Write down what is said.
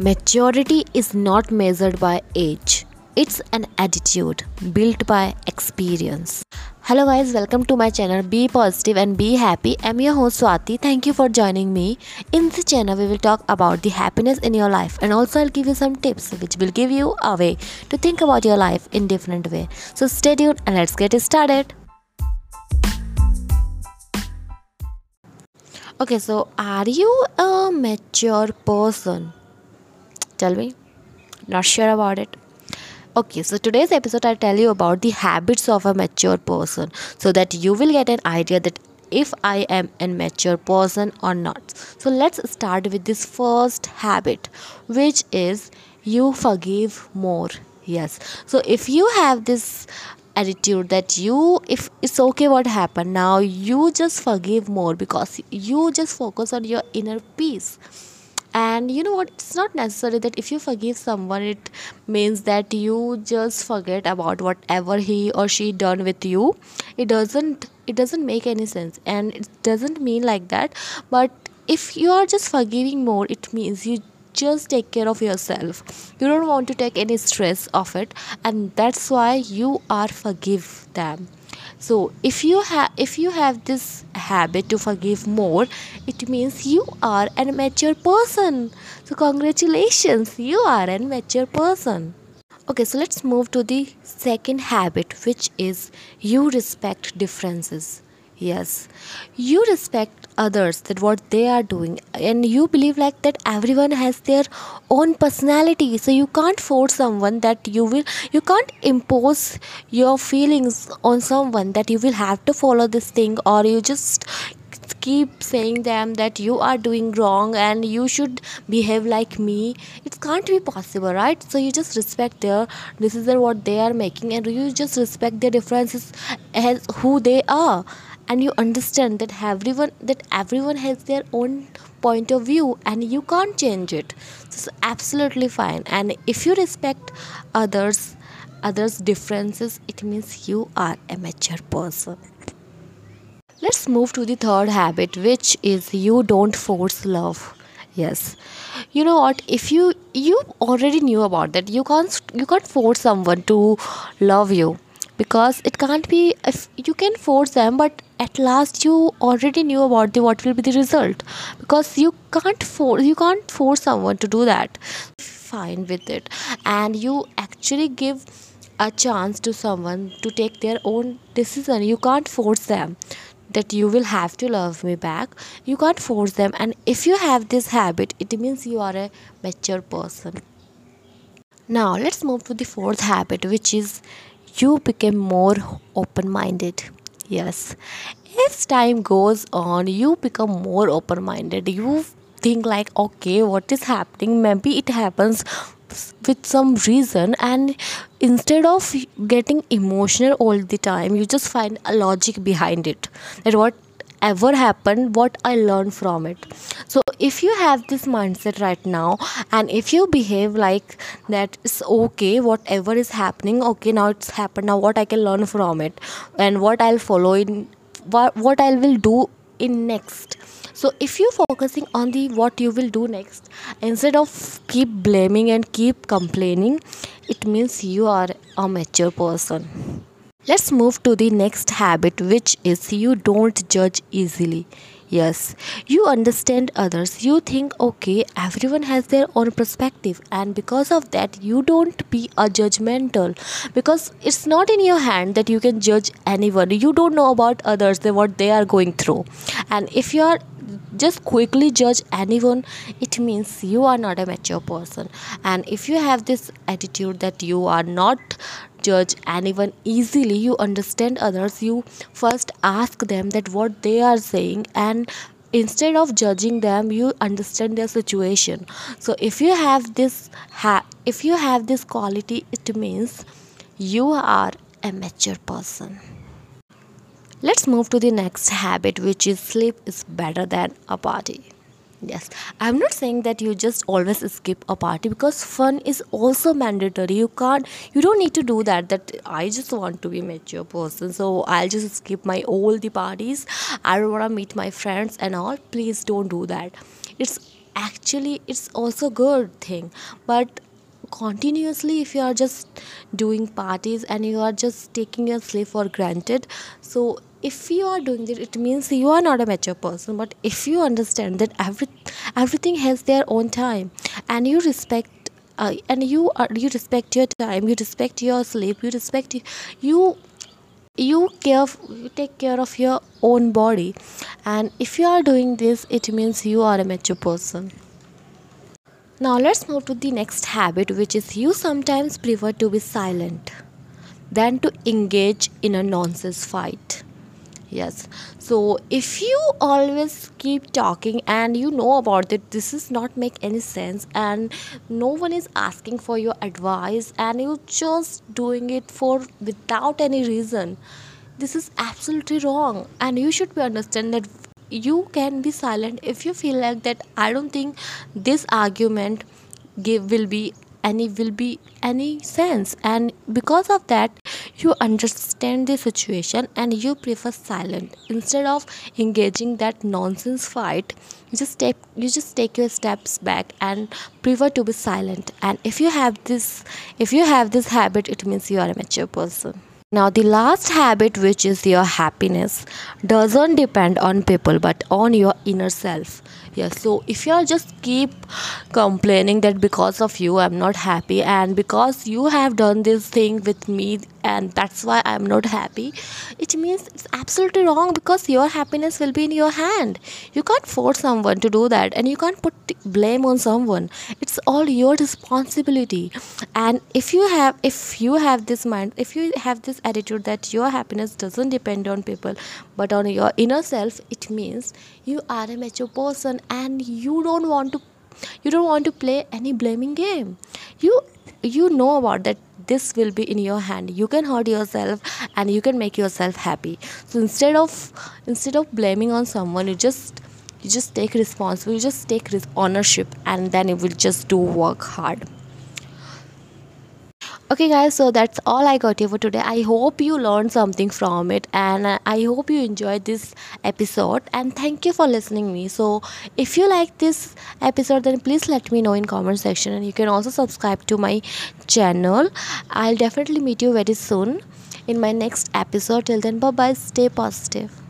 Maturity is not measured by age, it's an attitude built by experience. Hello, guys, welcome to my channel. Be positive and be happy. I'm your host Swati. Thank you for joining me. In this channel, we will talk about the happiness in your life, and also I'll give you some tips which will give you a way to think about your life in different way. So stay tuned and let's get started. Okay, so are you a mature person? Tell me. Not sure about it. Okay, so today's episode I'll tell you about the habits of a mature person so that you will get an idea that if I am a mature person or not. So let's start with this first habit, which is you forgive more. Yes. So if you have this attitude that you if it's okay what happened now you just forgive more because you just focus on your inner peace and you know what? It's not necessary that if you forgive someone it means that you just forget about whatever he or she done with you. It doesn't it doesn't make any sense. And it doesn't mean like that. But if you are just forgiving more it means you just take care of yourself. You don't want to take any stress of it. And that's why you are forgive them so if you have if you have this habit to forgive more it means you are a mature person. So congratulations you are a mature person. Okay so let's move to the second habit which is you respect differences yes. You respect others that what they are doing and you believe like that everyone has their own personality. So you can't force someone that you will you can't impose your feelings on someone that you will have to follow this thing or you just keep saying them that you are doing wrong and you should behave like me. It can't be possible right? So you just respect their decision what they are making and you just respect their differences as who they are and you understand that everyone that everyone has their own point of view and you can't change it. So it's absolutely fine. And if you respect others others differences it means you are a mature person. Let's move to the third habit which is you don't force love. Yes. You know what? If you you already knew about that you can't you can't force someone to love you because it can't be if you can force them but at last you already knew about the what will be the result. Because you can't force you can't force someone to do that. Fine with it. And you actually give a chance to someone to take their own decision. You can't force them that you will have to love me back. You can't force them. And if you have this habit it means you are a mature person. Now let's move to the fourth habit which is you become more open minded yes. As time goes on you become more open minded you think like okay what is happening? Maybe it happens with some reason. And instead of getting emotional all the time you just find a logic behind it. That what ever happened what i learned from it. So if you have this mindset right now and if you behave like that it's okay whatever is happening okay now it's happened now what i can learn from it and what i'll follow in what, what i will do in next. So if you're focusing on the what you will do next instead of keep blaming and keep complaining it means you are a mature person Let's move to the next habit, which is you don't judge easily. Yes, you understand others. You think, okay, everyone has their own perspective, and because of that, you don't be a judgmental because it's not in your hand that you can judge anyone. You don't know about others, what they are going through, and if you are just quickly judge anyone it means you are not a mature person. And if you have this attitude that you are not judge anyone easily you understand others you first ask them that what they are saying and instead of judging them you understand their situation. So if you have this ha- if you have this quality it means you are a mature person Let's move to the next habit, which is sleep is better than a party. Yes, I'm not saying that you just always skip a party because fun is also mandatory. You can't, you don't need to do that. That I just want to be a mature person, so I'll just skip my all the parties. I don't want to meet my friends and all. Please don't do that. It's actually it's also good thing but continuously if you are just doing parties and you are just taking your sleep for granted. So if you are doing it it means you are not a mature person. But if you understand that every everything has their own time and you respect uh, and you are you respect your time you respect your sleep you respect you you care you take care of your own body. And if you are doing this it means you are a mature person now let's move to the next habit which is you sometimes prefer to be silent than to engage in a nonsense fight. Yes. So if you always keep talking and you know about it this is not make any sense and no one is asking for your advice and you just doing it for without any reason this is absolutely wrong. And you should be understand that you can be silent if you feel like that. I don't think this argument give will be any will be any sense. And because of that you understand the situation and you prefer silent. Instead of engaging that nonsense fight you just take you just take your steps back and prefer to be silent. And if you have this if you have this habit it means you are a mature person now the last habit which is your happiness doesn't depend on people but on your inner self. Yes so if you just keep complaining that because of you i'm not happy and because you have done this thing with me and that's why i'm not happy. It means it's absolutely wrong because your happiness will be in your hand. You can't force someone to do that and you can't put blame on someone. It's all your responsibility. And if you have if you have this mind if you have this attitude that your happiness doesn't depend on people but on your inner self it means you are a mature person and you don't want to you don't want to play any blaming game. You you know about that this will be in your hand. You can hurt yourself and you can make yourself happy. So instead of instead of blaming on someone you just you just take responsibility you just take ownership and then you will just do work hard okay guys so that's all i got here for today. I hope you learned something from it and uh, i hope you enjoyed this episode and thank you for listening me. So if you like this episode then please let me know in comment section and you can also subscribe to my channel. I'll definitely meet you very soon in my next episode. Till then bye bye stay positive